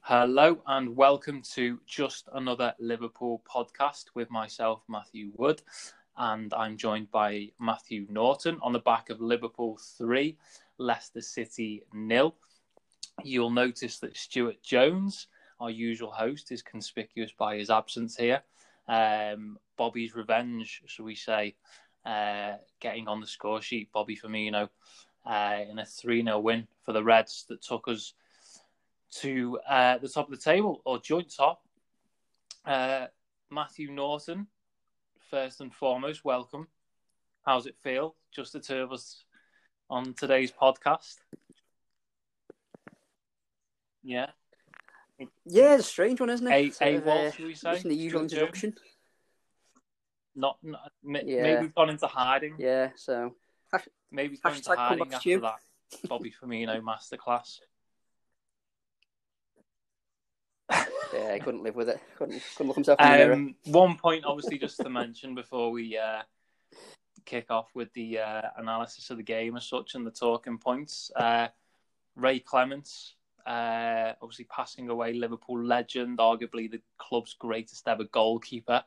Hello and welcome to just another Liverpool podcast with myself, Matthew Wood, and I'm joined by Matthew Norton on the back of Liverpool 3, Leicester City nil. You'll notice that Stuart Jones, our usual host, is conspicuous by his absence here. Um, Bobby's revenge, shall we say, uh, getting on the score sheet. Bobby Firmino uh, in a 3 0 win for the Reds that took us to uh, the top of the table or joint top. Uh, Matthew Norton, first and foremost, welcome. How's it feel? Just the two of us on today's podcast. Yeah. Yeah, it's a strange one, isn't it? A, a what uh, should we say? Isn't the usual introduction? Not, not may- Yeah. maybe we've gone into hiding. Yeah, so Maybe we've gone into Hashtag come hiding to after that Bobby Firmino masterclass. Yeah, I couldn't live with it. Couldn't couldn't look himself in the mirror. Um, one point, obviously, just to mention before we uh, kick off with the uh, analysis of the game as such and the talking points. Uh, Ray Clemence, uh, obviously passing away, Liverpool legend, arguably the club's greatest ever goalkeeper.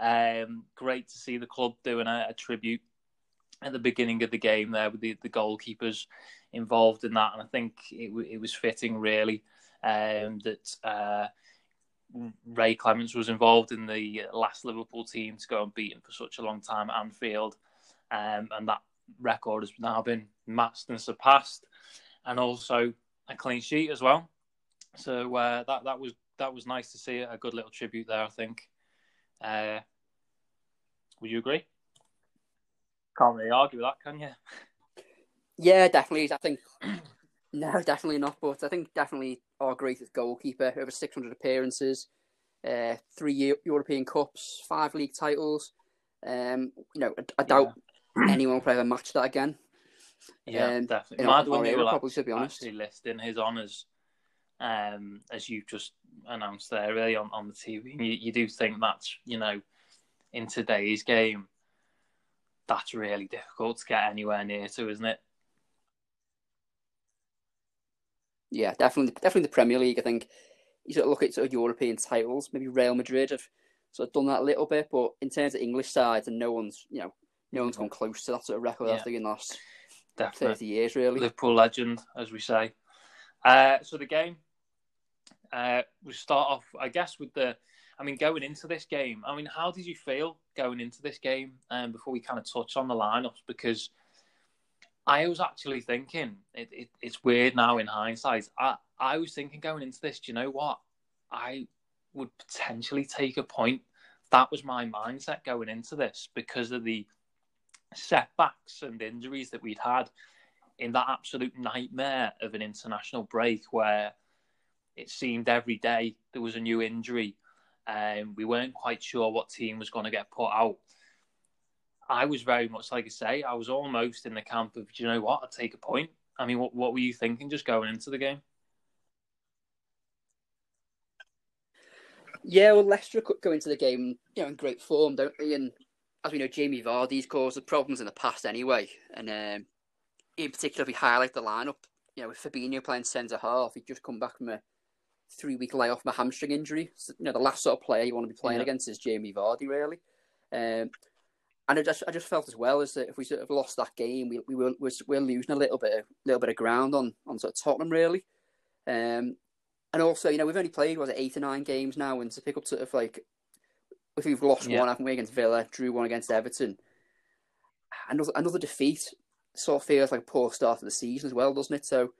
Um, great to see the club doing a, a tribute at the beginning of the game there with the, the goalkeepers involved in that, and I think it, it was fitting really um, that. Uh, Ray Clemence was involved in the last Liverpool team to go unbeaten for such a long time at Anfield, um, and that record has now been matched and surpassed, and also a clean sheet as well. So uh, that that was that was nice to see a good little tribute there. I think. Uh, would you agree? Can't really argue with that, can you? Yeah, definitely. I think no, definitely not. But I think definitely our greatest goalkeeper, over six hundred appearances, uh, three European Cups, five league titles. Um, you know, I, I doubt anyone will ever match that again. Yeah, Um, definitely. you know, Mad when era were probably, to be honest. actually listing his honours, um, as you just announced there, really on, on the TV. You, you do think that's you know, in today's game, that's really difficult to get anywhere near to, isn't it? Yeah, definitely, definitely the Premier League. I think you sort of look at sort of European titles. Maybe Real Madrid have sort of done that a little bit, but in terms of English sides, and no one's you know no one's gone close to that sort of record. I think in the last Definitely. thirty years, really. Liverpool legend, as we say. Uh, so the game, uh, we start off, I guess, with the. I mean, going into this game, I mean, how did you feel going into this game? Um, before we kind of touch on the lineups, because I was actually thinking it, it, it's weird now in hindsight. I I was thinking going into this, do you know what? I would potentially take a point. That was my mindset going into this because of the setbacks and injuries that we'd had in that absolute nightmare of an international break where it seemed every day there was a new injury and we weren't quite sure what team was going to get put out. I was very much like I say, I was almost in the camp of, do you know what, I'd take a point. I mean, what, what were you thinking just going into the game? Yeah, well, Leicester could go into the game, you know, in great form, don't they? And as we know, Jamie Vardy's caused the problems in the past anyway. And um, in particular, if we highlight the lineup, you know, with Fabinho playing centre half, he'd just come back from a three-week layoff from a hamstring injury. So, you know, the last sort of player you want to be playing Yeah. against is Jamie Vardy, really. Um, and I just, I just felt as well as that if we sort of lost that game, we, we were, we're, we're losing a little bit, of, little bit of ground on, on sort of Tottenham, really. Um, and also, you know, we've only played was it eight or nine games now, and to pick up sort of like if we've lost Yeah. one, haven't we, against Villa, drew one against Everton, another another defeat sort of feels like a poor start to the season as well, doesn't it? So,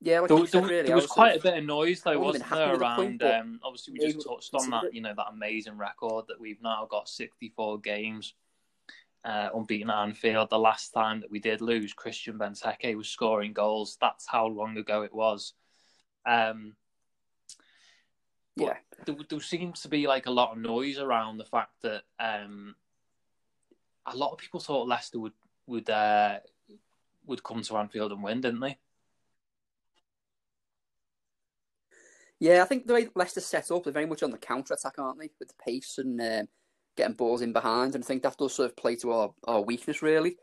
yeah, like There, said, really, there I was sort quite a bit of noise, though, wasn't there? the Around, point, um, obviously, we just touched on that. You know, that amazing record that we've now got 64 games uh, unbeaten at Anfield. The last time that we did lose, Christian Benteke was scoring goals. That's how long ago it was. Um, Yeah. there, there seems to be like a lot of noise around the fact that um, a lot of people thought Leicester would would uh, would come to Anfield and win, didn't they? Yeah, I think the way Leicester set up, they're very much on the counter attack, aren't they? With the pace and um, getting balls in behind, and I think that does sort of play to our, our weakness really.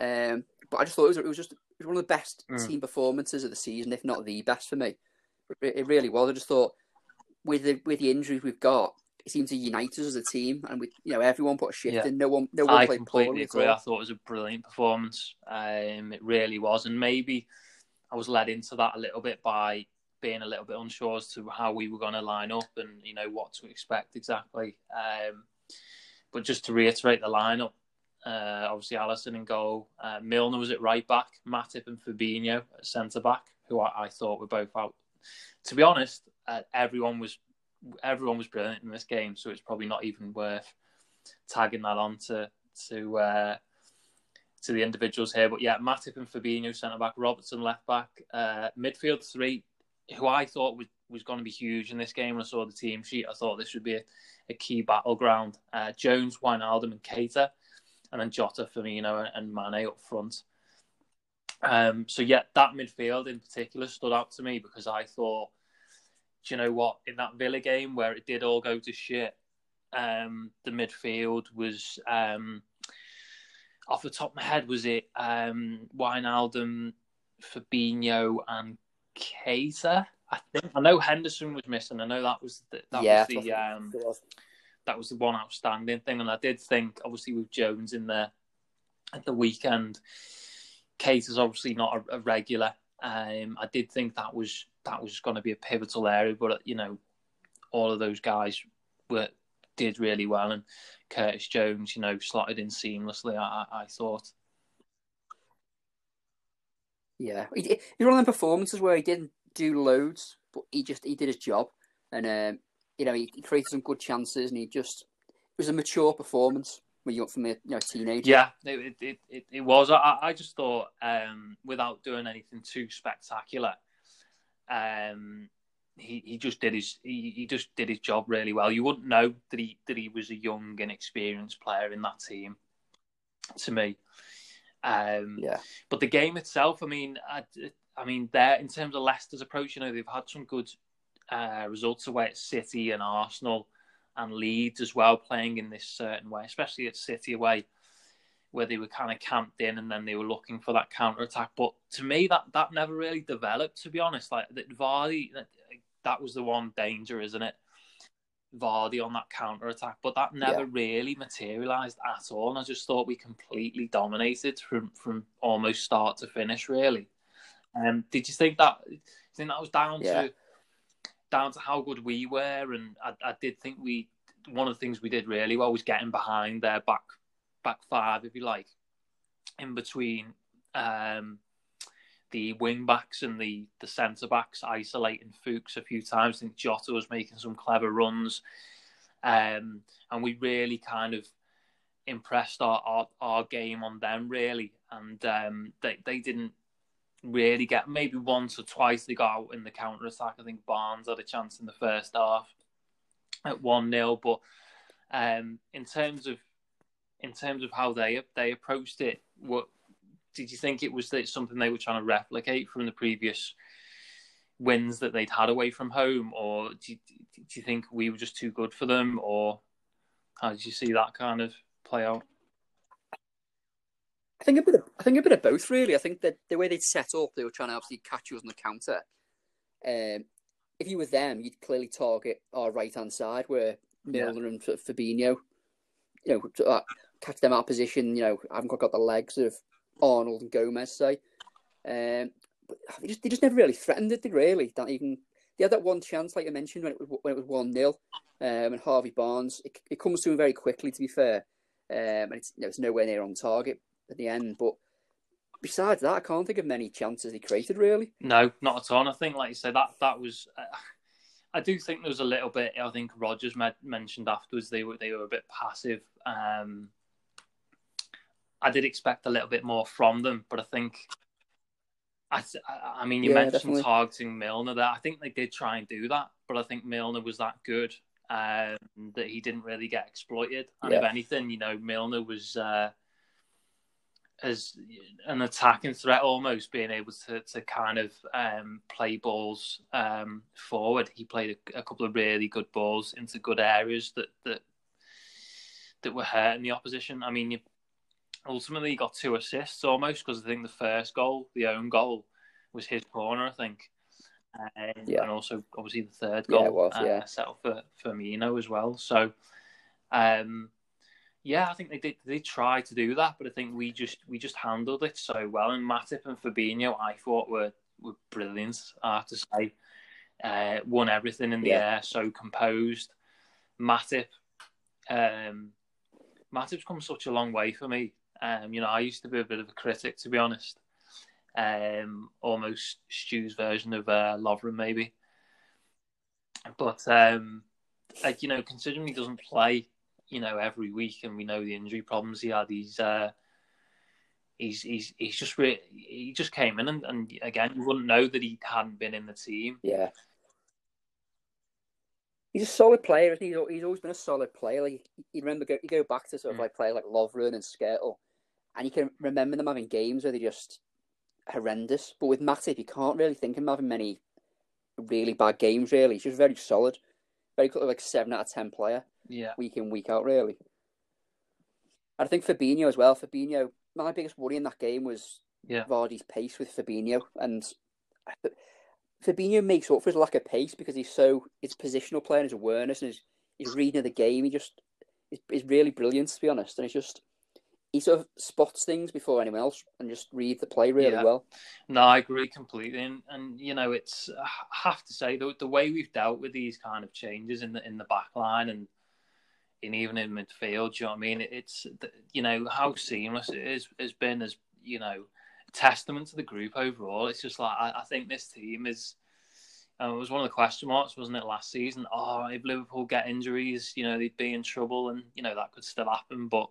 Um, but I just thought it was, it was just it was one of the best Mm. team performances of the season, if not the best for me. It really was. I just thought with the with the injuries we've got, it seemed to unite us as a team, and we, you know, everyone put a shift Yeah. in. No one, no one I played completely agree. I thought it was a brilliant performance. Um, it really was, and maybe I was led into that a little bit by being a little bit unsure as to how we were going to line up and you know what to expect exactly. Um, but just to reiterate the lineup, uh, obviously Alisson in goal, uh, Milner was at right back, Matip and Fabinho at centre back, who I, I thought were both out. To be honest, uh, everyone was everyone was brilliant in this game, so it's probably not even worth tagging that on to to uh, to the individuals here. But yeah, Matip and Fabinho centre back, Robertson left back, uh, midfield three, who I thought was was going to be huge in this game. When I saw the team sheet, I thought this would be a, a key battleground. Uh, Jones, Wijnaldum, and Keita, and then Jota, Firmino, and, and Mane up front. Um, so yeah, that midfield in particular stood out to me because I thought, do you know what, in that Villa game where it did all go to shit, um, the midfield was um, off the top of my head was it um, Wijnaldum, Fabinho, and Keita. I think I know Henderson was missing. I know that was the, that yeah, was the um, that was the one outstanding thing. And I did think, obviously, with Jones in there at the weekend, Keita is obviously not a, a regular. Um, I did think that was that was going to be a pivotal area, but you know, all of those guys were did really well, and Curtis Jones, you know, slotted in seamlessly. I, I thought. Yeah, he, it one of them performances where he didn't do loads, but he just he did his job, and um, you know he, he created some good chances, and he just it was a mature performance when you're from a you know teenager. Yeah, it it, it, it was. I, I just thought, um, without doing anything too spectacular, um, he, he just did his he, he just did his job really well. You wouldn't know that he that he was a young and experienced player in that team. To me, um, yeah. But the game itself, I mean, I, I mean, there in terms of Leicester's approach, you know, they've had some good uh, results away at City and Arsenal and Leeds as well, playing in this certain way, especially at City away, where they were kind of camped in and then they were looking for that counter attack. But to me, that that never really developed. To be honest, like that Vardy, that, that was the one danger, isn't it? Vardy on that counter attack, but that never Yeah. really materialised at all. And I just thought we completely dominated from from almost start to finish. Really, um, did you think that? You think that was down Yeah. to down to how good we were? And I, I did think we one of the things we did really well was getting behind their back back five, if you like, in between um, the wing backs and the, the centre backs, isolating Fuchs a few times. I think Jota was making some clever runs. Um, and we really kind of impressed our, our, our game on them, really. And um, they, they didn't really get, maybe once or twice they got out in the counter attack. I think Barnes had a chance in the first half at 1 0. But um, in terms of in terms of how they they approached it, what did you think it was that something they were trying to replicate from the previous wins that they'd had away from home, or do you, do you think we were just too good for them, or how did you see that kind of play out? I think a bit of I think a bit of both really. I think that the way they'd set up, they were trying to obviously catch us on the counter. Um, if you were them, you'd clearly target our right hand side where Yeah. Milner and Fabinho, you know, to, uh, catch them out of position. You know, haven't quite got the legs of Arnold and Gomez, say. Um, but they just they just never really threatened it. They really not even. They had that one chance, like I mentioned, when it was when it was one 0 um, and Harvey Barnes. It, it comes to him very quickly, to be fair, um, and it's you know, it's nowhere near on target at the end. But besides that, I can't think of many chances he created really. No, not at all. And I think, like you said, that that was. Uh, I do think there was a little bit. I think Rodgers med- mentioned afterwards they were they were a bit passive. Um, I did expect a little bit more from them, but I think. I, I mean, you Yeah, mentioned definitely. targeting Milner there. I think they did try and do that, but I think Milner was that good um, that he didn't really get exploited. And if anything, you know, Milner was uh, as an attacking threat almost, being able to, to kind of um, play balls um, forward. He played a, a couple of really good balls into good areas that that that were hurting the opposition. I mean, you ultimately he got two assists almost because I think the first goal, the own goal, was his corner. I think. and, Yeah. and also obviously the third goal it was, uh, yeah. settled for Firmino as well. So, um, yeah, I think they did they tried to do that, but I think we just we just handled it so well. And Matip and Fabinho, I thought were were brilliant. I have to say, uh, won everything in the Yeah. air, so composed. Matip, um, Matip's come such a long way for me. Um, you know, I used to be a bit of a critic, to be honest. Um, almost Stu's version of uh, Lovren, maybe. But um, like you know, considering he doesn't play, you know, every week, and we know the injury problems he had, he's uh, he's he's he's just re- he just came in, and, and again, you wouldn't know that he hadn't been in the team. Yeah. He's a solid player. Isn't he? He's He's always been a solid player. Like you remember, go, you go back to sort of Mm. like players like Lovren and Skrtel, and you can remember them having games where they're just horrendous. But with Matip, you can't really think of him having many really bad games. Really, he's just very solid, very good, like seven out of ten player Yeah, week in week out. Really, and I think Fabinho as well. Fabinho, my biggest worry in that game was Yeah. Vardy's pace with Fabinho, and Fabinho makes up for his lack of pace because he's so his positional play and his awareness and his, his reading of the game. He just is, is really brilliant to be honest, and it's just he sort of spots things before anyone else and just read the play really Yeah. well. No, I agree completely, and, and you know, it's I have to say the the way we've dealt with these kind of changes in the in the back line and in even in midfield, do you know what I mean? It's you know how seamless it is has been as you know testament to the group overall. It's just like I, I think this team is. Uh, it was one of the question marks, wasn't it, last season? Oh, if Liverpool get injuries, you know, they'd be in trouble, and you know that could still happen. But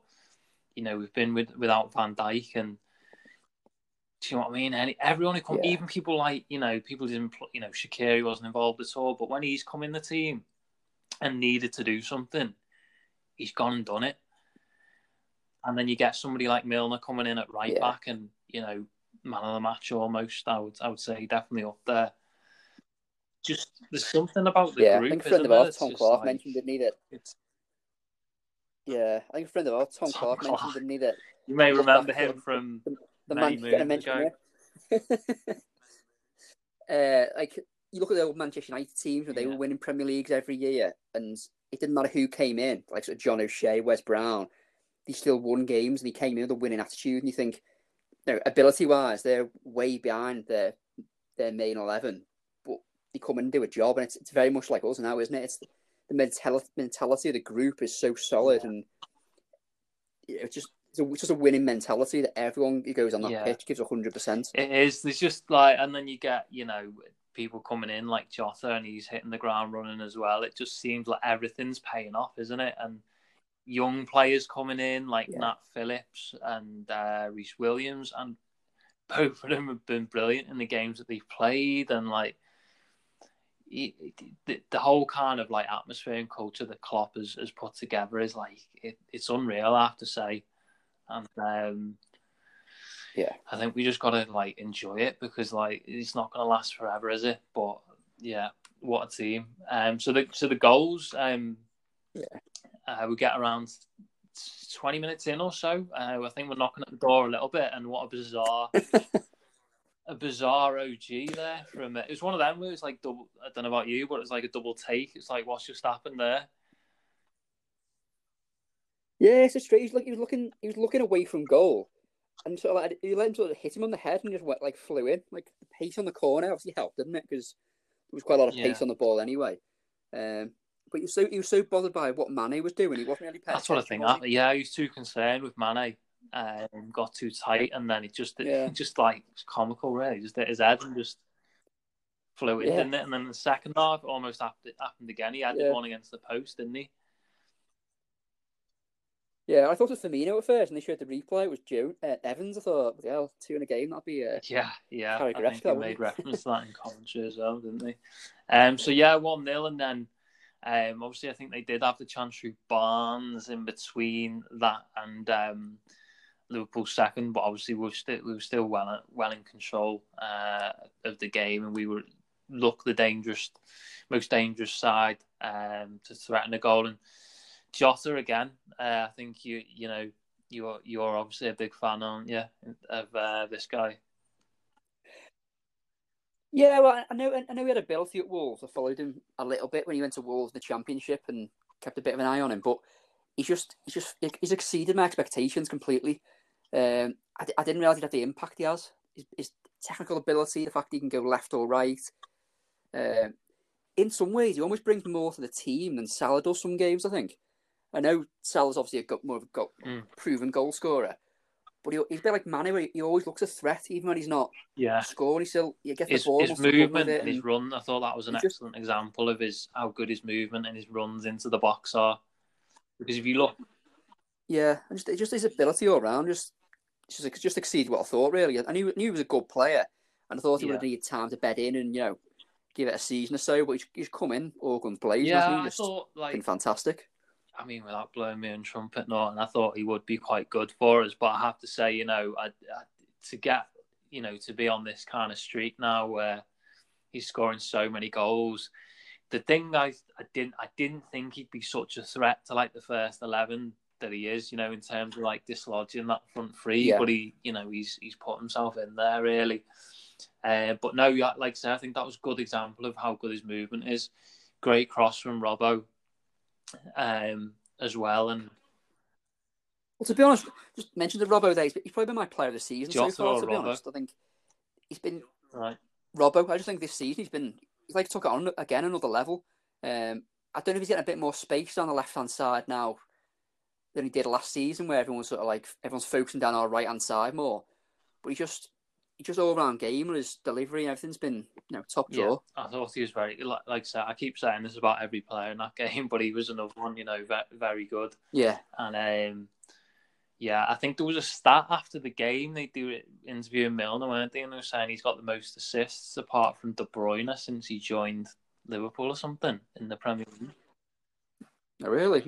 you know, we've been with without Van Dijk, and do you know what I mean? Any, everyone who come, Yeah. even people like you know, people didn't, you know, Shaqiri wasn't involved at all. But when he's come in the team and needed to do something, he's gone and done it. And then you get somebody like Milner coming in at right Yeah. back, and you know, man of the match almost. I would, I would say definitely up there. Just there's something about the group. yeah, group. I think a friend of ours, Tom Clark, like- mentioned didn't that? it's- Yeah, I think a friend of ours, Tom, Tom Clark, Clark. mentioned didn't he that You may remember him from the many man I moons mentioned ago. there. uh, like you look at the old Manchester United teams when they Yeah. were winning Premier Leagues every year, and it didn't matter who came in, like sort of John O'Shea, Wes Brown, they still won games, and he came in with a winning attitude, and you think, you know, ability wise, they're way behind their their main eleven, but they come in and do a job, and it's it's very much like us now, isn't it? It's the mentality mentality of the group is so solid, Yeah. and it's just it's, a, it's just a winning mentality that everyone who goes on that Yeah. pitch gives hundred percent. It is. There's just like, and then you get, you know, people coming in like Jota, and he's hitting the ground running as well. It just seems like everything's paying off, isn't it? And young players coming in like Yeah. Nat Phillips and uh, Rhys Williams, and both of them have been brilliant in the games that they've played, and like. he- The, the whole kind of like atmosphere and culture that Klopp has, has put together is like it, it's unreal. I have to say, and um, Yeah. I think we just gotta like enjoy it because like it's not gonna last forever, is it? But yeah, what a team. Um, so the so the goals, um, Yeah. uh, we get around twenty minutes in or so. Uh, I think we're knocking at the door a little bit, and what a bizarre, a bizarre OG there from it. It was one of them where it was like double. I don't know about you, but it was like a double take. It's like what's just happened there? Yeah, it's a straight. He's like he was looking, he was looking away from goal, and of like he let him sort of hit him on the head and just went like flew in. Like the pace on the corner obviously helped, didn't it? Because there was quite a lot of Yeah. pace on the ball anyway. Um, but he was so he was so bothered by what Mane was doing. He wasn't really. That's what I think. he? Yeah, he was too concerned with Mane. Um, got too tight, and then it just, Yeah. it just like comical, really. Just hit his head and just flew in, Yeah. didn't it? And then the second half almost happened, happened again. He had Yeah. one against the post, didn't he? Yeah, I thought it was Firmino at first, and they showed the replay. It was Joe uh, Evans. I thought, yeah, two in a game. That'd be uh, Yeah, yeah. I think that made reference to that in commentary as well, didn't they? Um, so yeah, one 0 and then um, obviously I think they did have the chance through Barnes in between that and um, Liverpool second, but obviously we were still we were still well well in control uh, of the game, and we were look the dangerous, most dangerous side um, to threaten a goal. And Jota again, uh, I think you you know you're you're obviously a big fan, aren't you, of uh, this guy? Yeah, well, I know I know he had a ability at Wolves. I followed him a little bit when he went to Wolves in the Championship and kept a bit of an eye on him. But he's just he's just he's exceeded my expectations completely. Um, I, I didn't realize he'd have the impact he has. His, his technical ability, the fact he can go left or right. Um, in some ways, he almost brings more to the team than Salah does some games. I think. I know Salah's obviously a more of a goal, mm. proven goal scorer, but he, he's a bit like Mane, where he always looks a threat, even when he's not yeah. scoring. He still he gets his, the ball. His movement and his run, I thought that was an excellent just... example of his how good his movement and his runs into the box are. Because if you look, yeah, and just just his ability all around just just just exceeded what I thought. Really, I knew, knew he was a good player, and I thought he yeah. would have needed time to bed in and you know give it a season or so. But he's, he's come in all guns blazing. Yeah, I thought like been fantastic. I mean, without blowing me own trumpet, no, and I thought he would be quite good for us. But I have to say, you know, I, I, to get, you know, to be on this kind of streak now where he's scoring so many goals. The thing I, I didn't, I didn't think he'd be such a threat to like the first eleven that he is, you know, in terms of like dislodging that front three. Yeah. But he, you know, he's he's put himself in there really. Uh, but no, like I said, I think that was a good example of how good his movement is. Great cross from Robbo um, as well. And well, to be honest, just mentioned the Robbo days, but he's probably been my player of the season so far. To be Robbo? honest, I think he's been right. Robbo, I just think this season he's been he's like took it on again another level. Um, I don't know if he's getting a bit more space on the left hand side now than he did last season, where everyone's sort of like everyone's focusing down our right hand side more. But he just just all round game. His delivery everything's been you know top draw. Yeah, I thought he was very like, like I said. I keep saying this about every player in that game, but he was another one. You know, very, very good. Yeah, and um, yeah, I think there was a stat after the game. They do interviewing Milner, weren't they? And they were saying he's got the most assists apart from De Bruyne since he joined Liverpool or something in the Premier League. Oh, really?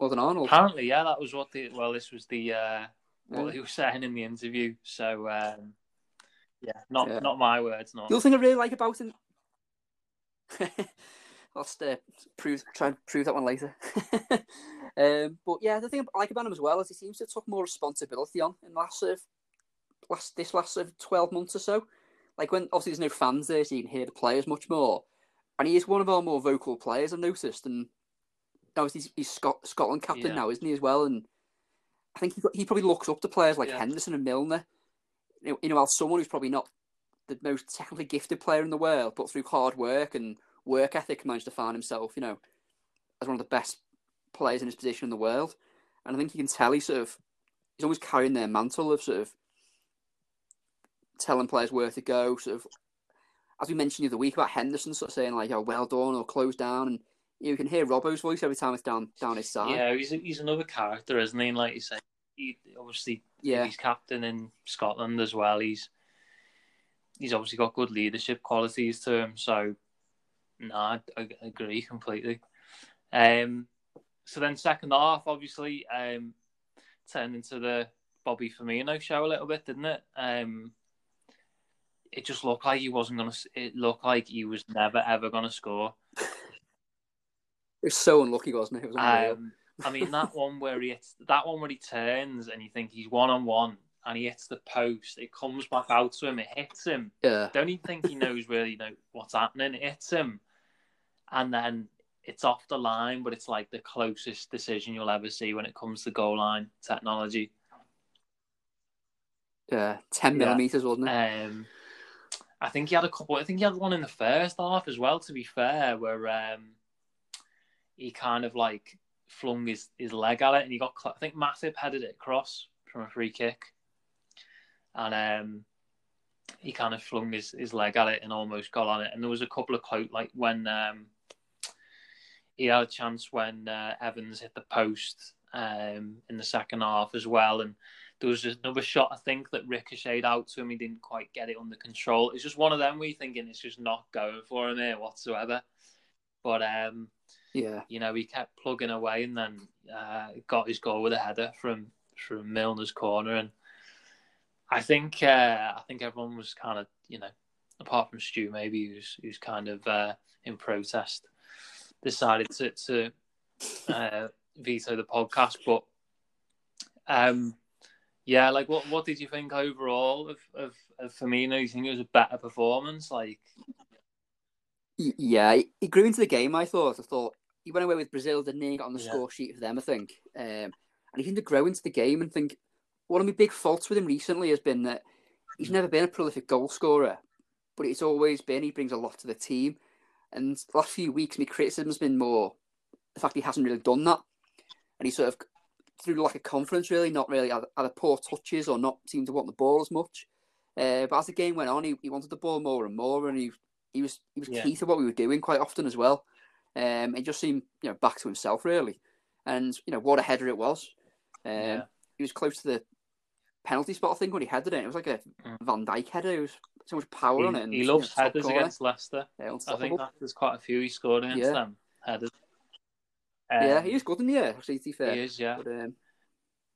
More than Arnold? Apparently, yeah. That was what the well. This was the uh, what yeah. he was saying in the interview. So. Um, yeah, not yeah. not my words. Not. The other thing I really like about him. I'll uh, prove try and prove that one later. um, but yeah, the thing I like about him as well is he seems to have took more responsibility on in last of last this last of twelve months or so. Like when obviously there's no fans there, so you can hear the players much more. And he is one of our more vocal players, I've noticed. And obviously he's, he's Scot- Scotland captain yeah. now, isn't he as well? And I think he, he probably looks up to players like yeah. Henderson and Milner you know, while someone who's probably not the most technically gifted player in the world, but through hard work and work ethic managed to find himself, you know, as one of the best players in his position in the world. And I think you can tell he's sort of he's always carrying their mantle of sort of telling players where to go, sort of as we mentioned the other week about Henderson sort of saying like, oh well done or close down and you, can hear Robbo's voice every time it's down down his side. Yeah, he's he's another character, isn't he? And like you say, he obviously yeah. he's captain in Scotland as well. He's he's obviously got good leadership qualities to him. So, no, I, I agree completely. Um, so then second half, obviously, um, turned into the Bobby Firmino show a little bit, didn't it? Um, it just looked like he wasn't gonna. It looked like he was never ever gonna score. It was so unlucky, wasn't it? it was um, I mean, that one where he hits that one where he turns and you think he's one on one and he hits the post, it comes back out to him, it hits him. Yeah. Don't even think he knows really know what's happening. It hits him, and then it's off the line, but it's like the closest decision you'll ever see when it comes to goal line technology. Yeah, ten yeah. millimeters, wasn't it? Um, I think he had a couple. I think he had one in the first half as well. To be fair, where um, he kind of like flung his, his leg at it, and he got. I think Matip headed it across from a free kick, and um, he kind of flung his, his leg at it and almost got on it. And there was a couple of close, like when um, he had a chance when uh, Evans hit the post um, in the second half as well, and there was another shot I think that ricocheted out to him. He didn't quite get it under control. It's just one of them where you're thinking it's just not going for him here whatsoever. But um, yeah, you know, he kept plugging away and then uh, got his goal with a header from from Milner's corner, and I think uh, I think everyone was kind of you know, apart from Stu maybe who's who's kind of uh, in protest, decided to to uh, veto the podcast, but um, Yeah, like what what did you think overall of of, of Firmino? You think it was a better performance? Like, yeah, he grew into the game. I thought. I thought he went away with Brazil, didn't he? Got on the Yeah. score sheet for them, I think. Um, and he seemed to grow into the game and think one of my big faults with him recently has been that he's never been a prolific goal scorer, but it's always been he brings a lot to the team. And the last few weeks, my criticism has been more the fact he hasn't really done that, and he sort of through lack of confidence, really, not really either, either poor touches or not seemed to want the ball as much. Uh, but as the game went on, he, he wanted the ball more and more, and he he was he was Yeah. key to what we were doing quite often as well. Um, he just seemed you know back to himself really, and you know what a header it was. Um, Yeah. he was close to the penalty spot I think when he headed it. It was like a Mm. Van Dijk header. It was so much power he, on it. And, he you know, loves headers against Leicester. Yeah, I think that there's quite a few he scored against Yeah. them headers. yeah, Um, he is good in the air. Actually, to be fair. He is, yeah. But um,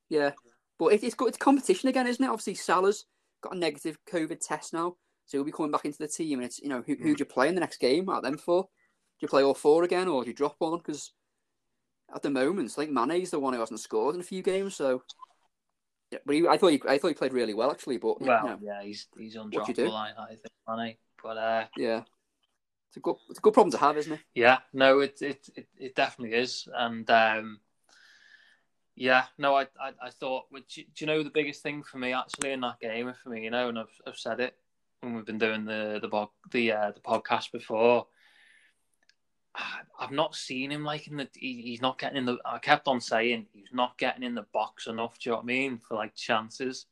yeah, but it, it's got it's competition again, isn't it? Obviously, Salah's got a negative COVID test now, so he'll be coming back into the team. And it's you know who who do you play in the next game out them four? Do you play all four again, or do you drop one? Because at the moment, I think Mane's the one who hasn't scored in a few games. So, yeah, but he, I thought he, I thought he played really well actually. But you Well, know, yeah, he's he's What do you do? undroppable, I, I think, Mane. But uh, yeah, it's a good it's a good problem to have, isn't it? yeah, no, it it it, it definitely is, and um, yeah, no, I I, I thought, do, do you know the biggest thing for me actually in that game for me, you know, and I've I've said it when we've been doing the the bog, the uh, the podcast before. I've not seen him like in the. He, he's not getting in the. I kept on saying he's not getting in the box enough. Do you know what I mean? For like chances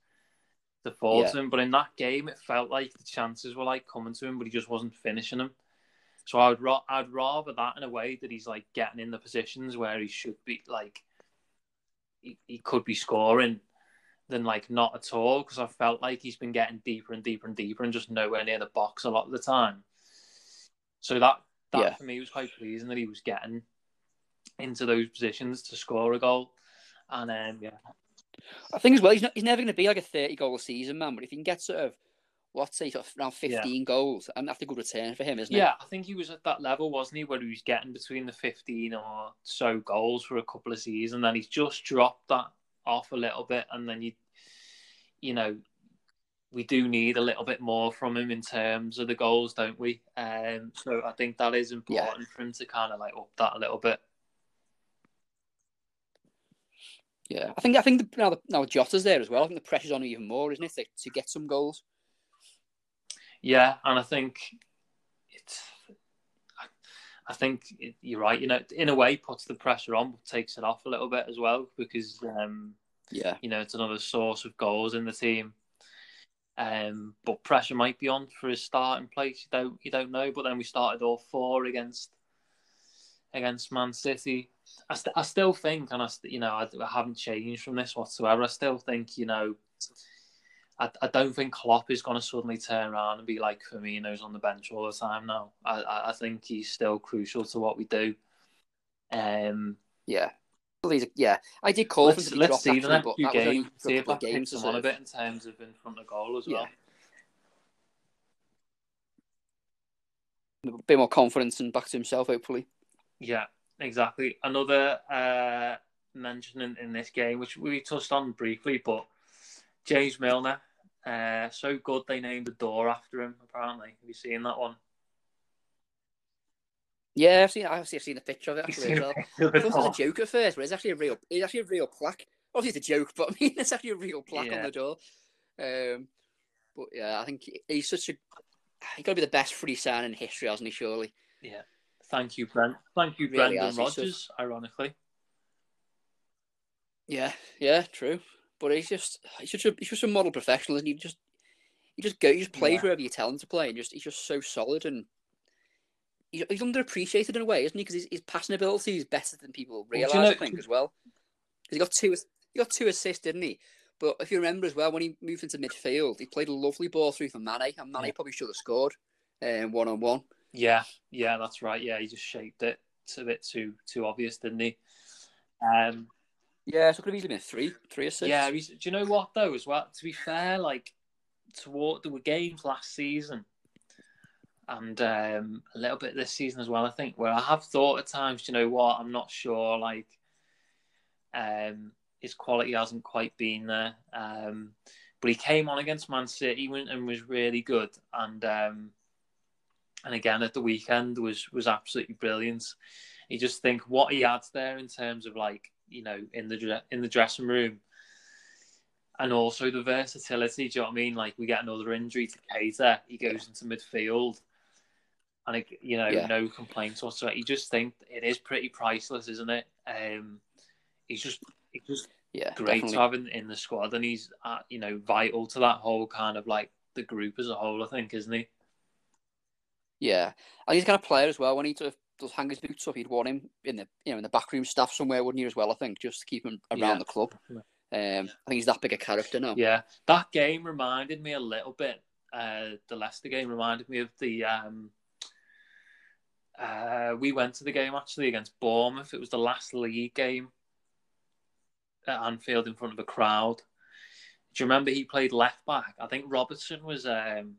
to fall Yeah. to him. But in that game, it felt like the chances were like coming to him, but he just wasn't finishing them. So I would ra- I'd rather that in a way that he's like getting in the positions where he should be like he, he could be scoring than like not at all because I felt like he's been getting deeper and deeper and deeper and just nowhere near the box a lot of the time. So that that Yeah. for me was quite pleasing that he was getting into those positions to score a goal. And um, yeah, I think as well, he's not, he's never going to be like a thirty goal season man. But if he can get sort of let's say sort of around fifteen goals, and that's a good return for him, isn't it? yeah, I think he was at that level, wasn't he, where he was getting between the fifteen or so goals for a couple of seasons, and then he's just dropped that off a little bit, and then you, you know, we do need a little bit more from him in terms of the goals, don't we? Um, so I think that is important for him to kind of like up that a little bit. Yeah, I think I think the, now the, now Jota's there as well. I think the pressure's on him even more, isn't it, to, to get some goals? Yeah, and I think it's. I- I think it, you're right. You know, in a way, puts the pressure on, but takes it off a little bit as well because um, Yeah, you know it's another source of goals in the team. Um, but pressure might be on for his starting place. You don't you don't know. But then we started all four against against Man City. I, st- I still think, and I st- you know I, I haven't changed from this whatsoever. I still think you know. I, I don't think Klopp is going to suddenly turn around and be like Firmino's on the bench all the time now. I, I, I think he's still crucial to what we do. Um, yeah. Yeah, I did call for him let's to let's dropped, see the actually, next few that was only games. for See a if that games. him on a bit in terms of in front of goal as Yeah. well. a bit more confidence and back to himself, hopefully. Yeah, exactly. Another uh, mention in, in this game, which we touched on briefly, but James Milner, uh, so good they named the door after him. Apparently, have you seen that one? Yeah, I've seen I've seen, I've seen a picture of it actually as well. a picture of I thought it was a joke at first, but it's actually a real it's actually a real plaque. Obviously it's a joke, but I mean it's actually a real plaque on the door. Um, but yeah, I think he's such a he's got to be the best free sign in history, hasn't he? Surely. Yeah. Thank you, Brent. Thank you, Really Brendan Rodgers. Ironically, Yeah, yeah, true. But he's just he's such a he's just a model professional, and he just he just go he just plays Yeah. wherever you tell him to play, and just he's just so solid and. He's, underappreciated in a way, isn't he? Because his, his passing ability is better than people do you realise. know- I think as well. He got two, he got two assists, didn't he? But if you remember as well, when he moved into midfield, he played a lovely ball through for Mane, and Mane Yeah. probably should have scored, one on one. yeah, yeah, that's right. Yeah, he just shaped it. It's a bit too too obvious, didn't he? Um, Yeah, so it could have easily been three, three assists. Yeah, he's, do you know what though? As well, to be fair, like toward there were games last season, and um, a little bit this season as well. I think where I have thought at times, you know what? I'm not sure. Like, um, his quality hasn't quite been there. Um, but he came on against Man City went and was really good. And um, and again at the weekend was was absolutely brilliant. You just think what he adds there in terms of like you know in the in the dressing room, and also the versatility. Do you know what I mean? Like we get another injury to Keita, he goes into midfield, and it, you know yeah. no complaints whatsoever. You just think it is pretty priceless, isn't it? Um, he's just he's just yeah, great definitely. to have in, in the squad, and he's uh, you know vital to that whole kind of like the group as a whole. I think, isn't he? Yeah, and he's kind of player as well. When he sort of does hang his boots up, he'd want him in the you know in the backroom staff somewhere, wouldn't you as well? I think just to keep him around Yeah. the club. Um, I think he's that big a character now. Yeah, that game reminded me a little bit. Uh, the Leicester game reminded me of the. Um, uh, we went to the game actually against Bournemouth. It was the last league game at Anfield in front of a crowd. Do you remember he played left back? I think Robertson was. Um,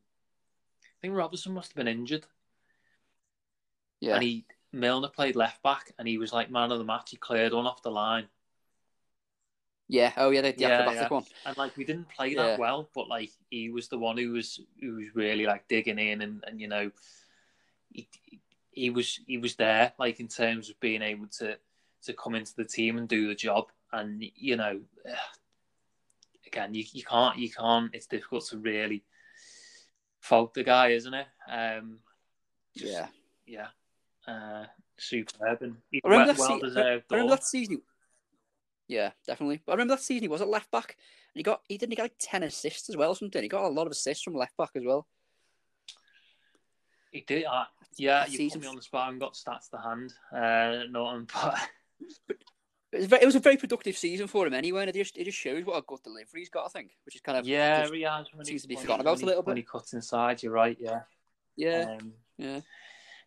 I think Robertson must have been injured, Yeah, and he Milner played left back, and he was like man of the match. He cleared one off the line. yeah. Oh yeah, the, the Yeah, acrobatic yeah. one. and like we didn't play Yeah. that well, but like he was the one who was who was really like digging in and, and you know he, he was he was there like in terms of being able to to come into the team and do the job and you know again you, you can't you can't it's difficult to really fault the guy isn't it um just- Yeah, yeah uh superb and I remember well, that well se- deserved I remember that season. Yeah, definitely. But I remember that season he was at left back, and he got he didn't he get like ten assists as well or something. He got a lot of assists from left back as well. He did. Yeah, you season- put me on the spot. I haven't got stats to hand. Uh, no, but It was, a very productive season for him anyway, and it just it just shows what a good delivery he's got. I think, which is kind of yeah, he has. When seems to be forgotten about when a little When bit. he cuts inside, you're right. Yeah. yeah, Um, yeah,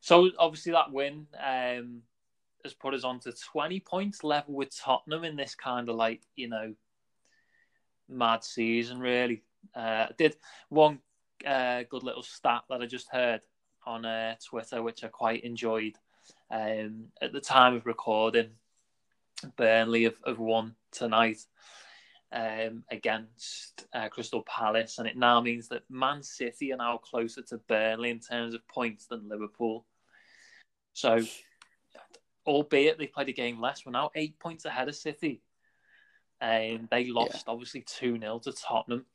so obviously that win um, has put us on to 20 points level with Tottenham in this kind of like you know mad season. Really, uh, I did one uh, good little stat that I just heard on uh, Twitter, which I quite enjoyed. Um, at the time of recording, Burnley have, have won tonight um, against uh, Crystal Palace, and it now means that Man City are now closer to Burnley in terms of points than Liverpool. So, albeit they played a game less, we're now eight points ahead of City. And they lost obviously two 0 to Tottenham.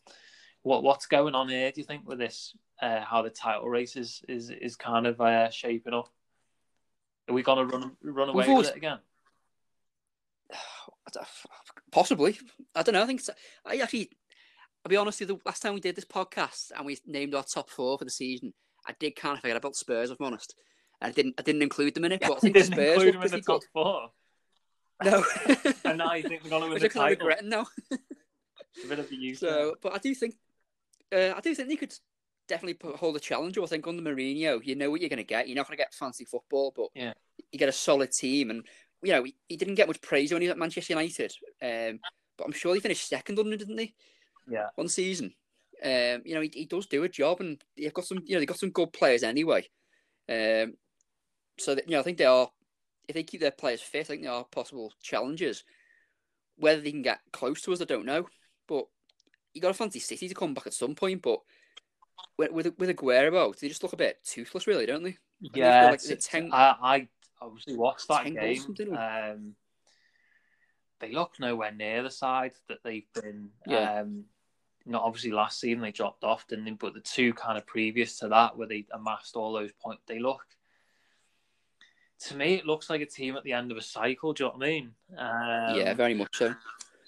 What what's going on here? Do you think with this? Uh, how the title race is is, is kind of uh, shaping up? Are we gonna run run away always- with it again? possibly. I don't know. I think. I actually, I'll be honest with you. The last time we did this podcast and we named our top four for the season, I did kind of forget about Spurs. If I'm honest, and I didn't. I didn't include them in it. But I You think didn't Spurs include them in the top four. No. and now you think we're gonna win Which the title. regretting now. A bit of a use. So, but I do think, uh, I do think they could definitely put, hold a challenge. I think under Mourinho, you know what you're going to get. You're not going to get fancy football, but Yeah. you get a solid team. And you know, he, he didn't get much praise when he was at Manchester United, um, but I'm sure he finished second under him, didn't he? Yeah. One season. Um, you know, he, he does do a job, and they've got some. You know, they've got some good players anyway. Um, so that, you know, I think they are. If they keep their players fit, I think they are possible challenges. Whether they can get close to us, I don't know. But you got to fancy City to come back at some point. But with with, with Aguero they just look a bit toothless, really, don't they? Yeah, like, it's- ten- I, I obviously watched that game. Um, they look nowhere near the side that they've been. Yeah. Um, not obviously last season they dropped off, didn't they? But the two kind of previous to that, where they amassed all those points, they look. To me, it looks like a team at the end of a cycle. Do you know what I mean? Um, yeah, very much so.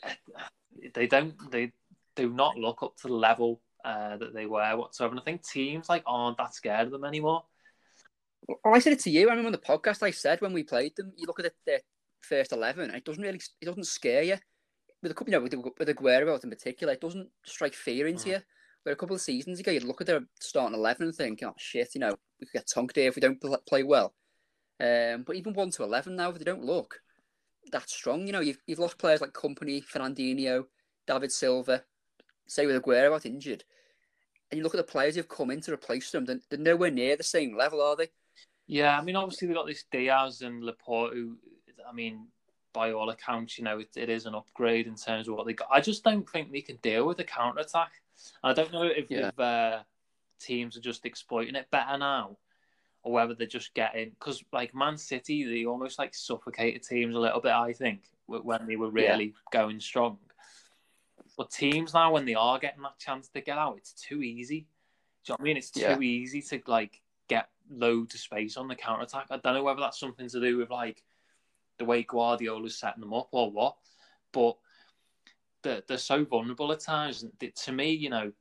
they don't. They do not look up to the level uh, that they were whatsoever. And I think teams like aren't that scared of them anymore. Well, I said it to you. I remember on the podcast I said when we played them, you look at the, the first eleven, and it doesn't really, it doesn't scare you. With a couple, you know, with, with Aguero out in particular, it doesn't strike fear into Mm. you. Where a couple of seasons ago, you'd look at their starting eleven and think, "Oh shit, you know, we could get tonked here if we don't play well." Um, but even one to eleven now, if they don't look that strong, you know, you've you've lost players like Kompany, Fernandinho, David Silva. Say with Aguero out injured, and you look at the players who've come in to replace them, they're, they're nowhere near the same level, are they? Yeah, I mean, obviously they got this Dias and Laporte. Who, I mean, by all accounts, you know, it, it is an upgrade in terms of what they got. I just don't think they can deal with the counter attack. I don't know if, Yeah. if uh, teams are just exploiting it better now, or whether they're just getting because like Man City, they almost like suffocated teams a little bit. I think when they were really going strong. But teams now, when they are getting that chance to get out, it's too easy. Do you know what I mean? It's too Yeah. easy to like get loads of space on the counter attack. I don't know whether that's something to do with like the way Guardiola's setting them up or what, but they're, they're so vulnerable at times. And to me, you know,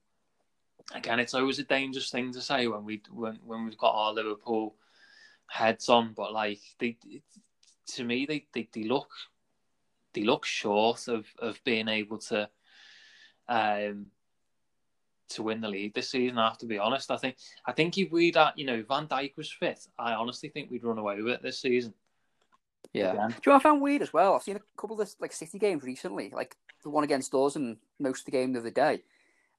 again, it's always a dangerous thing to say when we when when we've got our Liverpool heads on, but like they, to me, they, they, they look they look short of, of being able to um to win the league this season. I have to be honest. I think I think if we'd uh, you know Van Dijk was fit, I honestly think we'd run away with it this season. Yeah. Again. Do you know what I found weird as well? I've seen a couple of this, like City games recently, like the one against us and most of the game the other day.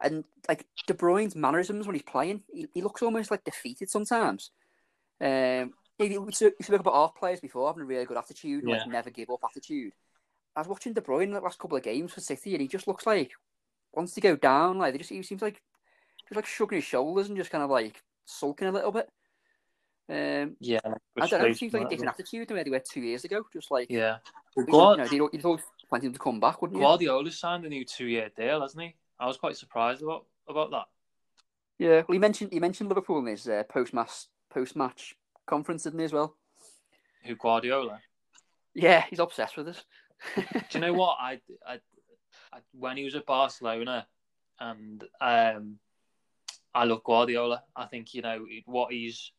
And like De Bruyne's mannerisms when he's playing, he, he looks almost like defeated sometimes. Um, if you, we spoke about our players before having a really good attitude, and, like never give up attitude. I was watching De Bruyne in the last couple of games for City, and he just looks like wants to go down. Like they just he seems like just like shrugging his shoulders and just kind of like sulking a little bit. Um, Yeah, I don't know. It seems like a different attitude than where they were two years ago. Just like Yeah, you know, you'd, you'd always plenty of to come back, wouldn't you? Guardiola signed a new two-year deal, hasn't he? I was quite surprised about about that. Yeah. Well, he mentioned he mentioned Liverpool in his uh, post match post match conference, didn't he as well? Who Guardiola? Yeah, he's obsessed with us. Do you know what I, I when he was at Barcelona, and um, I love Guardiola. I think you know what he's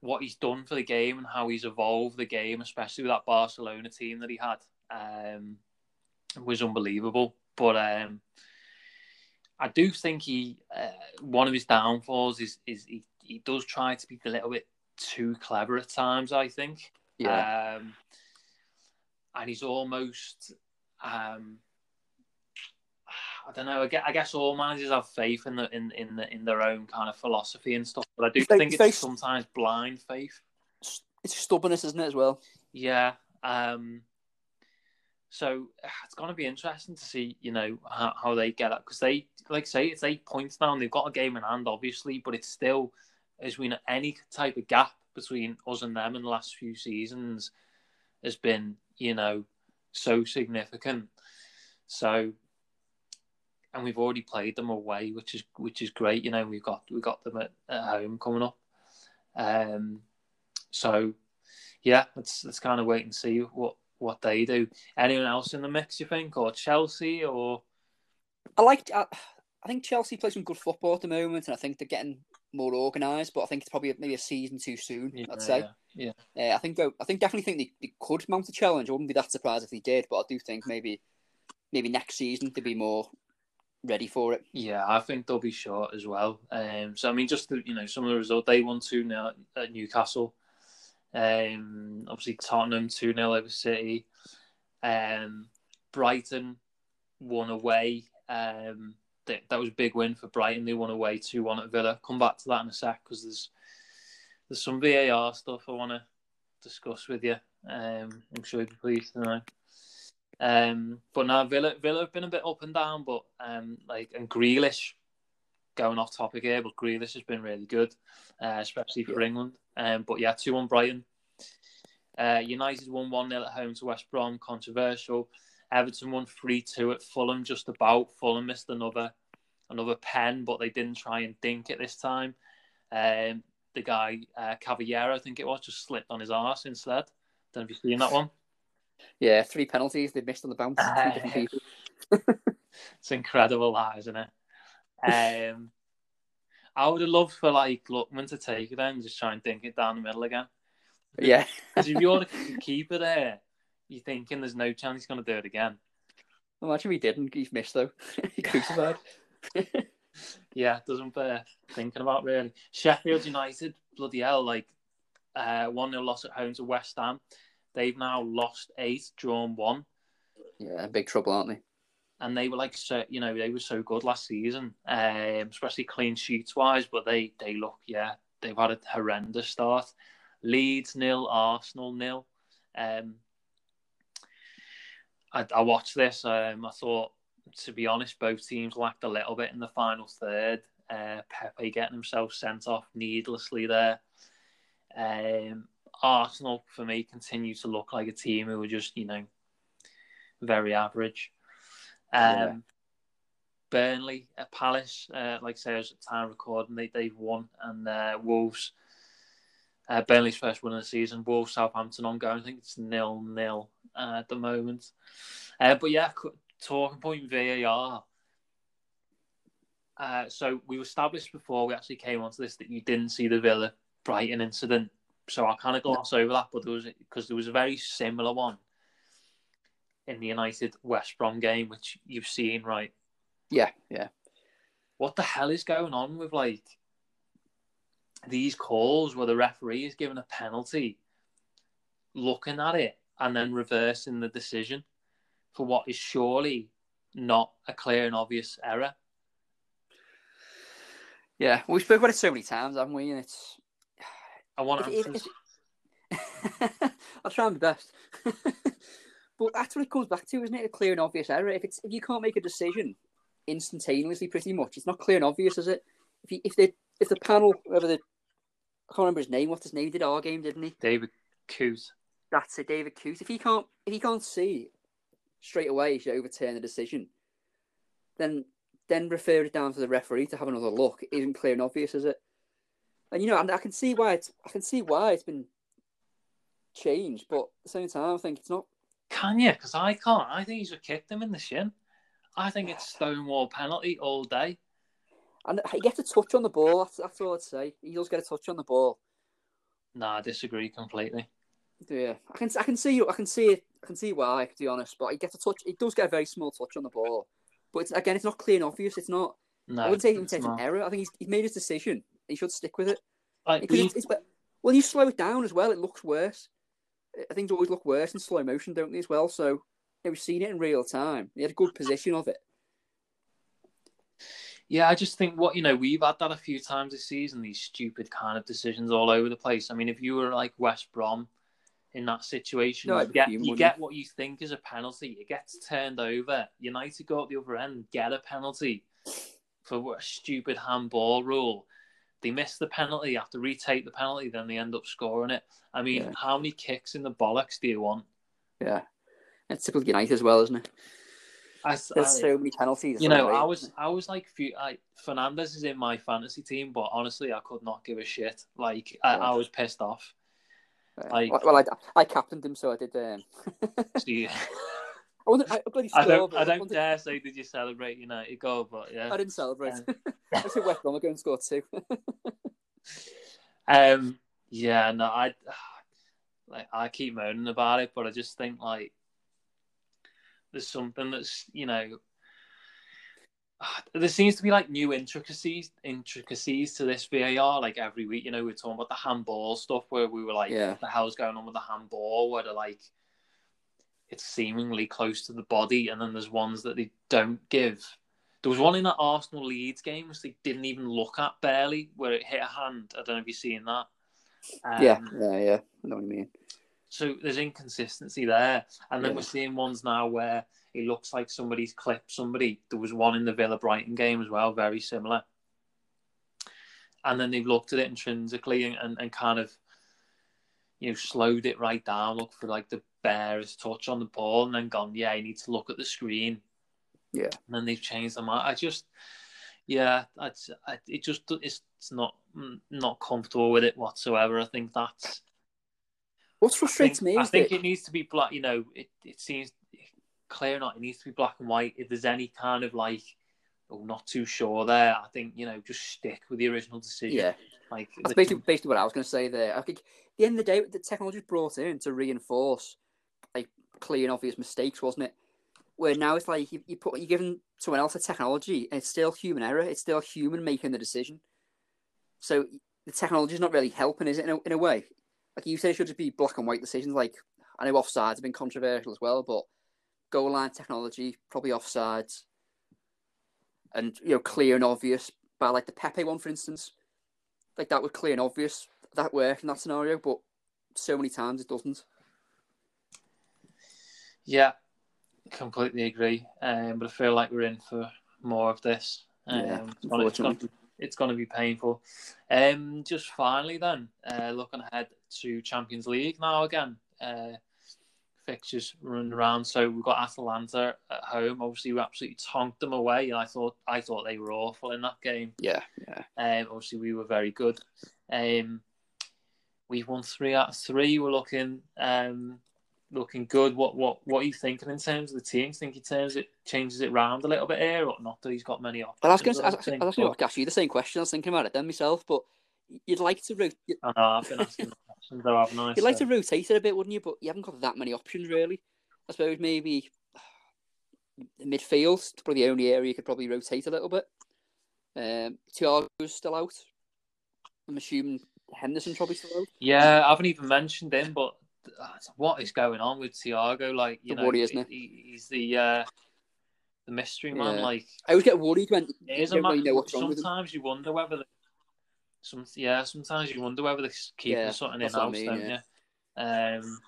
what he's done for the game and how he's evolved the game, especially with that Barcelona team that he had, um, was unbelievable. But um, I do think he uh, one of his downfalls is is he, he does try to be a little bit too clever at times. I think. Yeah. Um, and he's almost, um, I don't know. I guess, I guess all managers have faith in the in in the, in their own kind of philosophy and stuff, but I do like- think it's it's sometimes blind faith. it's stubbornness, isn't it, as well? Yeah. Um, so it's going to be interesting to see, you know, how, how they get up because they, like I say, it's eight points now and they've got a game in hand, obviously, but it's still, as we know, any type of gap between us and them in the last few seasons has been, you know, so significant. So, and we've already played them away, which is which is great. You know, we've got we got them at, at home coming up. Um, so yeah, let's let's kind of wait and see what what they do. Anyone else in the mix, you think, or Chelsea, or I like. I, I think Chelsea play some good football at the moment, and I think they're getting more organised. But I think it's probably maybe a season too soon. I'd say. yeah, Uh, I think though, I think definitely think they, they could mount a challenge. I wouldn't be that surprised if they did, but I do think maybe maybe next season they'd be more ready for it. yeah, I think they'll be short as well. Um, so I mean, just the, you know, some of the result they won two 0 at Newcastle. Um, obviously Tottenham two 0 over City. Um, Brighton won away. Um, that, that was a big win for Brighton. They won away two one at Villa. Come back to that in a sec because there's there's some VAR stuff I want to discuss with you. Um, I'm sure you'd be pleased to know. Um, but now Villa Villa have been a bit up and down, but um, like and Grealish going off topic here, but Grealish has been really good, uh, especially for England. Um, but yeah, two one Brighton. Uh, United won one 0 at home to West Brom, controversial. Everton won three two at Fulham, just about. Fulham missed another another pen, but they didn't try and dink it this time. Um, the guy uh, Cavaleiro, I think it was, just slipped on his arse instead. Don't know if you've seen that one. Yeah, three penalties they missed on the bounce. Uh, Three different people. It's incredible, that isn't it? Um, I would have loved for like Lookman to take it and just try and think it down the middle again. Yeah, Because if you're the keeper there, you're thinking there's no chance he's going to do it again. imagine we didn't. He's missed though. he crucified. Yeah, doesn't bear thinking about really. Sheffield United, bloody hell, like uh, one 0 loss at home to West Ham. They've now lost eight, drawn one, Yeah, big trouble, aren't they? and they were like, so, you know, they were so good last season, um, especially clean sheets wise. But they they look, yeah, they've had a horrendous start. Leeds nil, Arsenal nil. Um, I, I watched this. Um, I thought, to be honest, both teams lacked a little bit in the final third. Uh, Pepe getting himself sent off needlessly there. Um, Arsenal, for me, continue to look like a team who are just, you know, very average. Um, yeah. Burnley at Palace, uh, like I say, I was at the time recording, they, they've won. And uh, Wolves, uh, Burnley's first win of the season. Wolves, Southampton ongoing. I think it's nil nil uh, at the moment. Uh, but yeah, talking point VAR. Uh, so we established before we actually came onto this that you didn't see the Villa Brighton incident. So I kind of gloss over that, but there was because there was a very similar one in the United West Brom game, which you've seen, right? Yeah, yeah. What the hell is going on with like these calls where the referee is given a penalty, looking at it, and then reversing the decision for what is surely not a clear and obvious error? Yeah, we spoke about it so many times, haven't we? And it's. I want answers. I'll try my best. but that's what it comes back to, isn't it? A clear and obvious error. If it's if you can't make a decision instantaneously, pretty much, it's not clear and obvious, is it? If you, if the if the panel, whether the I can't remember his name. What's his name? He did our game, didn't he? David Coote. That's it, David Coote. If he can't if he can't see straight away to overturn the decision, then then refer it down to the referee to have another look. It isn't clear and obvious, is it? And you know, I can see why it's I can see why it's been changed, but at the same time, I think it's not. Can you? Because I can't. I think he's just kicked him in the shin. I think it's stonewall penalty all day. And he gets a touch on the ball. That's, that's all I'd say. He does get a touch on the ball. Nah, I disagree completely. Yeah, I can I can see you I can see it. I can see why. To be honest, but he gets a touch. He does get a very small touch on the ball. But it's, again, it's not clear and obvious. It's not. No, I wouldn't say it's an error. I think he's, he's made his decision. He should stick with it. It's, it's, well, you slow it down as well. It looks worse. Uh, things always look worse in slow motion, don't they, as well? So yeah, we've seen it in real time. He had a good position of it. Yeah, I just think what you know we've had that a few times this season. These stupid kind of decisions all over the place. I mean, if you were like West Brom in that situation, no, you get you get what you think is a penalty. It gets turned over. United go up the other end, get a penalty for a stupid handball rule. They miss the penalty, you have to retake the penalty, then they end up scoring it. I mean, yeah. how many kicks in the bollocks do you want? Yeah, it's typical United as well, isn't it? I, There's I, so many penalties. You know, I was I was like, I, Fernandes is in my fantasy team, but honestly, I could not give a shit. Like, I, I was pissed off. Like, well, I, I captained him, so I did. Um... I, I, I, don't. I don't dare say did you celebrate United goal, but yeah, I didn't celebrate. Um... I said West Brom are going to score two. um. Yeah. No. I. Like I keep moaning about it, but I just think like there's something that's you know there seems to be like new intricacies intricacies to this VAR like every week. You know, we're talking about the handball stuff where we were like, yeah. what the hell's going on with the handball? Where they're like it's seemingly close to the body, and then there's ones that they don't give. There was one in that Arsenal Leeds game which they didn't even look at barely, where it hit a hand. I don't know if you've seen that. Um, yeah, yeah, yeah. I know what you mean. So there's inconsistency there, and then yeah. we're seeing ones now where it looks like somebody's clipped somebody. There was one in the Villa Brighton game as well, very similar. And then they've looked at it intrinsically and, and, and kind of, you know, slowed it right down, look for like the barest touch on the ball, and then gone, yeah, you need to look at the screen. Yeah. And then they've changed them. I just, yeah, that's it. Just it's, it's not mm, not comfortable with it whatsoever. I think that's what frustrates I think, me I think that... it needs to be black. You know, it, it seems clear or not. It needs to be black and white. If there's any kind of like, oh, not too sure there, I think you know just stick with the original decision. Yeah, like that's the... basically basically what I was going to say there. I think at the end of the day, the technology is brought in to reinforce like clear and obvious mistakes, wasn't it? Where now it's like you, you put you're giving someone else a technology, and it's still human error. It's still human making the decision. So the technology is not really helping, is it? In a, in a way, like you said, it should just be black and white decisions. Like I know offsides have been controversial as well, but goal line technology probably offsides, and you know clear and obvious. By like the Pepe one, for instance, like that was clear and obvious that worked in that scenario, but so many times it doesn't. Yeah, completely agree. Um, but I feel like we're in for more of this. Um, Yeah, it's gonna- it's gonna unfortunately. it's going to be painful. Um, just finally, then, uh, looking ahead to Champions League now again. Uh, fixtures running around. So we've got Atalanta at home. Obviously, we absolutely tonked them away. I thought I thought they were awful in that game. Yeah, yeah. Um, obviously, we were very good. Um, we won three out of three. We're looking um, looking good. What what what are you thinking in terms of the team? Think in terms it changes it round a little bit here, or not that he's got many options? I was going to I I don't was, think, I was going but- to ask you the same question. I was thinking about it then myself, but you'd like to you'd I know I've been asking the questions though, haven't I? like to rotate it a bit, wouldn't you? But you haven't got that many options really. I suppose maybe the midfield probably the only area you could probably rotate a little bit. Um, Thiago's still out. I'm assuming Henderson probably still out. Yeah, I haven't even mentioned him, but uh, what is going on with Thiago? Like, you The know, worry, isn't he- he's the uh, the mystery man. Yeah. Like, I always get worried when it a don't man. really know what's wrong with him. sometimes you wonder whether the, some yeah, sometimes you wonder whether the keeper's Yeah, something in what I house, mean, don't yeah. you? Um,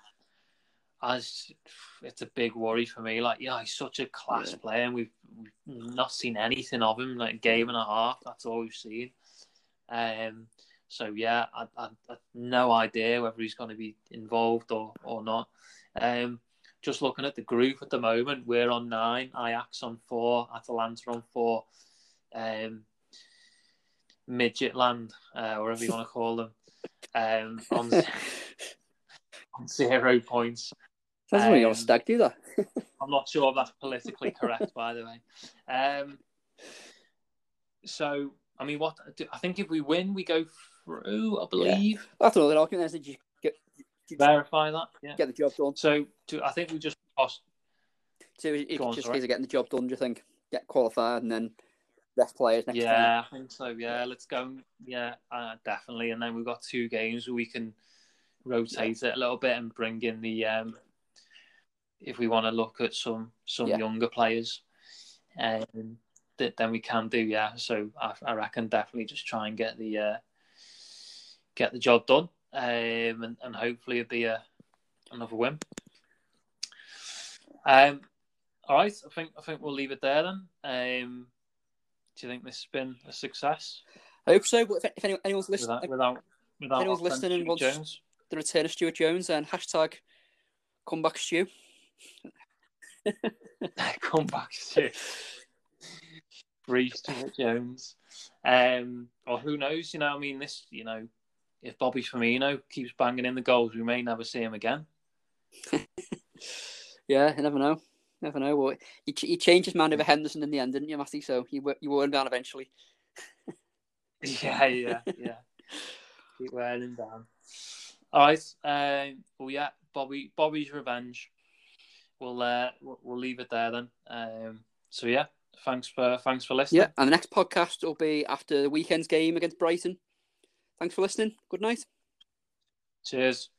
as it's a big worry for me. Like, yeah, he's such a class Yeah. player, and we've, we've not seen anything of him. Like game and a half. That's all we've seen. Um, so yeah, I, I, I no idea whether he's going to be involved or or not. Um, just looking at the group at the moment, we're on nine, Ajax on four, Atalanta on four, um, Midgetland, uh, whatever you want to call them, um, on, on zero points. You're Um, a stag do that. I'm not sure if that's politically correct, by the way. Um, so, I mean, what I think if we win, we go through. I believe. That's another argument. Is did you get, you Verify that. Yeah. get the job done? So, I think we just lost. So it, it's on, just sorry. getting the job done. Do you think get qualified and then rest players next? Yeah, I think so. Yeah, let's go. Yeah, uh, definitely. And then we've got two games where we can rotate it a little bit and bring in the um, if we want to look at some some Yeah. younger players, um, that then we can do. Yeah, so I, I reckon definitely just try and get the uh, get the job done, um, and, and hopefully it'll be a another win. Um, all right, I think I think we'll leave it there then. Um, do you think this has been a success? I hope so. But if, if anyone, anyone's listening, without without without anyone's listening and wants- Jones. the return of Stuart Jones and hashtag come comeback Stu. come back to free Stuart Jones. Um, or who knows? You know, I mean, this. You know, if Bobby Firmino keeps banging in the goals, we may never see him again. Yeah, you never know. Never know. You, ch- you changed his mind over Henderson in the end, didn't you, Matty? So you were you wore him down eventually. Yeah, yeah, yeah. Keep wearing him down. All right. Um, well, yeah, Bobby. Bobby's revenge. We'll uh, we'll, we'll leave it there then. Um, so yeah, thanks for thanks for listening. Yeah, and the next podcast will be after the weekend's game against Brighton. Thanks for listening. Good night. Cheers.